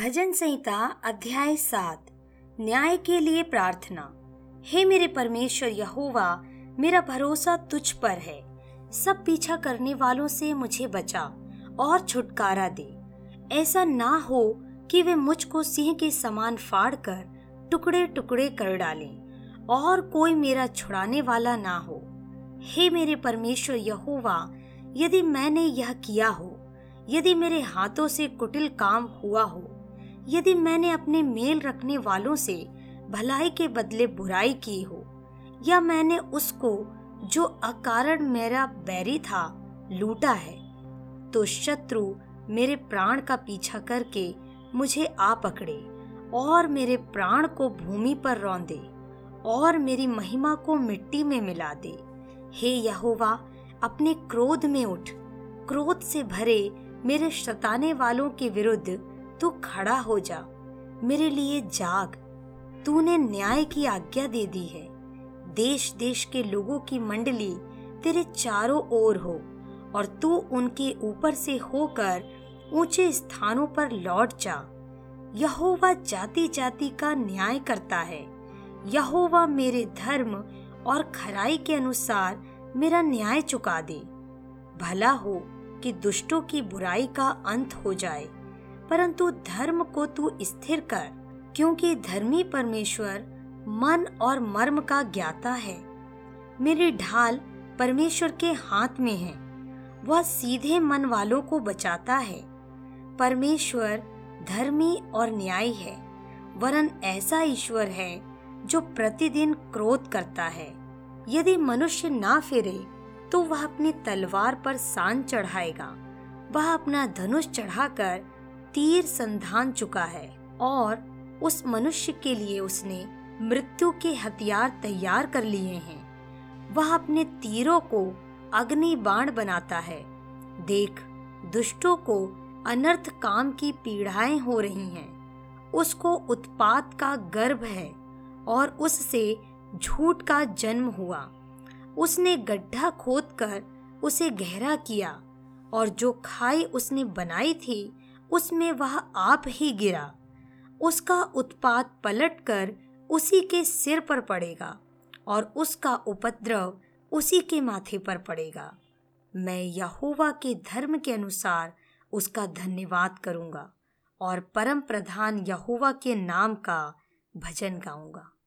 भजन संहिता अध्याय सात, न्याय के लिए प्रार्थना। हे मेरे परमेश्वर यहोवा, मेरा भरोसा तुझ पर है। सब पीछा करने वालों से मुझे बचा और छुटकारा दे। ऐसा ना हो कि वे मुझको सिंह के समान फाड़ कर टुकड़े टुकड़े कर डालें और कोई मेरा छुड़ाने वाला ना हो। हे मेरे परमेश्वर यहोवा, यदि मैंने यह किया हो, यदि मेरे हाथों से कुटिल काम हुआ हो यदि मैंने अपने मेल रखने वालों से भलाई के बदले बुराई की हो, या मैंने उसको, जो अकारण मेरा बैरी था, लूटा है तो शत्रु मेरे प्राण का पीछा करके मुझे आ पकड़े और मेरे प्राण को भूमि पर रौंदे और मेरी महिमा को मिट्टी में मिला दे। हे यहोवा, अपने क्रोध में उठ। क्रोध से भरे मेरे शताने वालों के विरुद्ध तू खड़ा हो जा। मेरे लिए जाग। तूने न्याय की आज्ञा दे दी है। देश देश के लोगों की मंडली तेरे चारों ओर हो और तू उनके ऊपर से होकर ऊँचे स्थानों पर लौट जा। यहोवा जाति जाति का न्याय करता है। यहोवा मेरे धर्म और खराई के अनुसार मेरा न्याय चुका दे। भला हो कि दुष्टों की बुराई का अंत हो जाए। परंतु धर्म को तू स्थिर कर, क्योंकि धर्मी परमेश्वर मन और मर्म का ज्ञाता है। मेरी ढाल परमेश्वर के हाथ में है। वह सीधे मन वालों को बचाता है। परमेश्वर धर्मी और न्यायी है, वरन ऐसा ईश्वर है जो प्रतिदिन क्रोध करता है। यदि मनुष्य ना फिरे तो वह अपनी तलवार पर सान चढ़ाएगा। वह अपना धनुष चढ़ाकर तीर संधान चुका है और उस मनुष्य के लिए उसने मृत्यु के हथियार तैयार कर लिए हैं। वह अपने तीरों को अग्नि बाण बनाता है। देख, दुष्टों को अनर्थ काम की पीड़ाएँ हो रही हैं। उसको उत्पात का गर्भ है और उससे झूठ का जन्म हुआ। उसने गड्ढा खोदकर उसे गहरा किया और जो खाई उसने बनाई थी उसमें वह आप ही गिरा। उसका उत्पात पलटकर उसी के सिर पर पड़ेगा और उसका उपद्रव उसी के माथे पर पड़ेगा। मैं यहोवा के धर्म के अनुसार उसका धन्यवाद करूँगा और परम प्रधान यहोवा के नाम का भजन गाऊँगा।